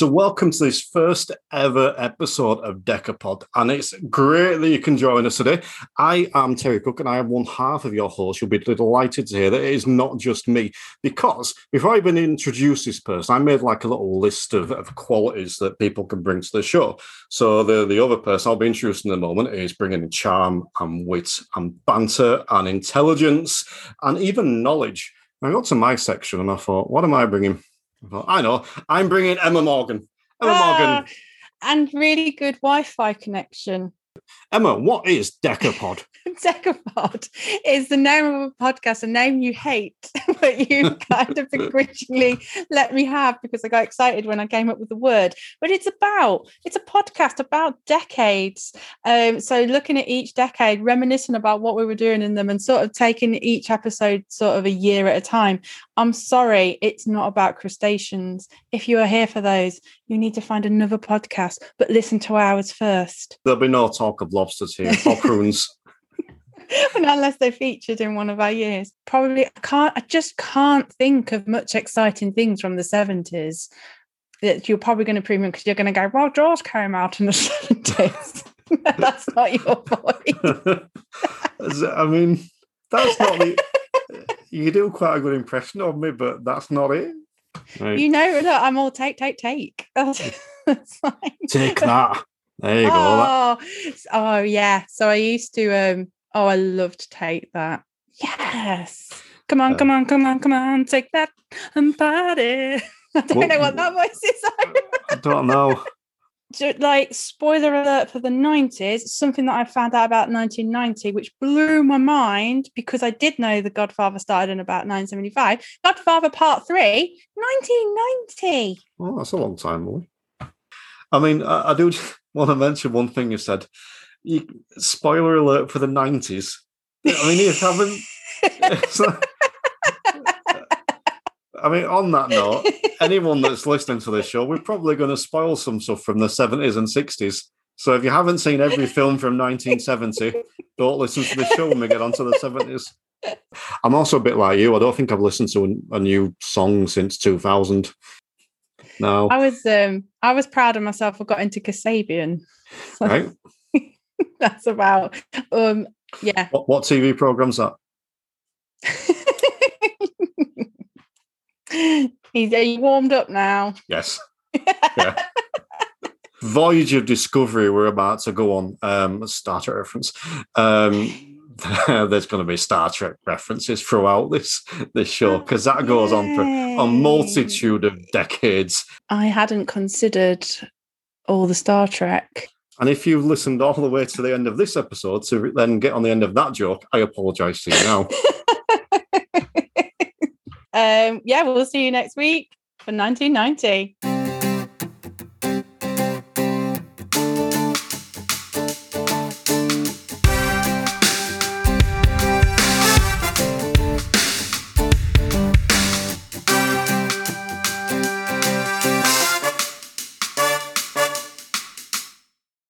So, welcome to this first ever episode of Decapod, and it's great that you can join us today. I am Terry Cook, and I am one half of your host. You'll be delighted to hear that it is not just me, because before I even introduce this person, I made like a little list of, of qualities that people can bring to the show. So, the, the other person I'll be introducing in a moment is bringing charm and wit and banter and intelligence and even knowledge. I got to my section and I thought, what am I bringing? I, thought, I know, I'm bringing Emma Morgan. Emma Ah, Morgan. and really good Wi-Fi connection. Emma, what is Decapod? Decapod is the name of a podcast, a name you hate, but you kind of begrudgingly let me have because I got excited when I came up with the word. But it's about it's a podcast about decades. Um, so looking at each decade, reminiscing about what we were doing in them, and sort of taking each episode sort of a year at a time. I'm sorry, it's not about crustaceans. If you are here for those, you need to find another podcast, but listen to ours first. There'll be no talk of lobsters here or prunes. and unless they're featured in one of our years. Probably I can't I just can't think of much exciting things from the 70s that you're probably going to premium because you're going to go, well, Jaws came out in the 70s. That's not your voice. I mean, that's not the. You do quite a good impression of me, but that's not it. Right. You know, look, I'm all take, take, take. That's, that's fine. Take that. There you go. That- Oh, oh yeah. So I used to um oh I love to take that. Yes. Come on, Uh, come on, come on, come on, take that and party. I don't What- know what that voice is. I don't know. Like spoiler alert for the 90s something that i found out about 1990 which blew my mind because i did know the godfather started in about 975 godfather part 3 1990 Oh, that's a long time away. I mean, I, I do want to mention one thing you said. You, spoiler alert for the 90s. I mean, you haven't. not- I mean, on that note, anyone that's listening to this show, we're probably going to spoil some stuff from the 70s and 60s. So if you haven't seen every film from 1970, don't listen to the show when we get onto the 70s. I'm also a bit like you. I don't think I've listened to a, a new song since 2000. No. i was um i was proud of myself i got into kasabian So Right? that's about um yeah What, what TV program's that? he's he warmed up now Yes. Yeah. Voyage of Discovery, we're about to go on. Um, Star Trek reference. Um, there's going to be Star Trek references throughout this this show because that goes on for a multitude of decades. I hadn't considered all the Star Trek. And if you've listened all the way to the end of this episode to then get on the end of that joke, I apologise to you now. um, yeah, we'll see you next week for 1990.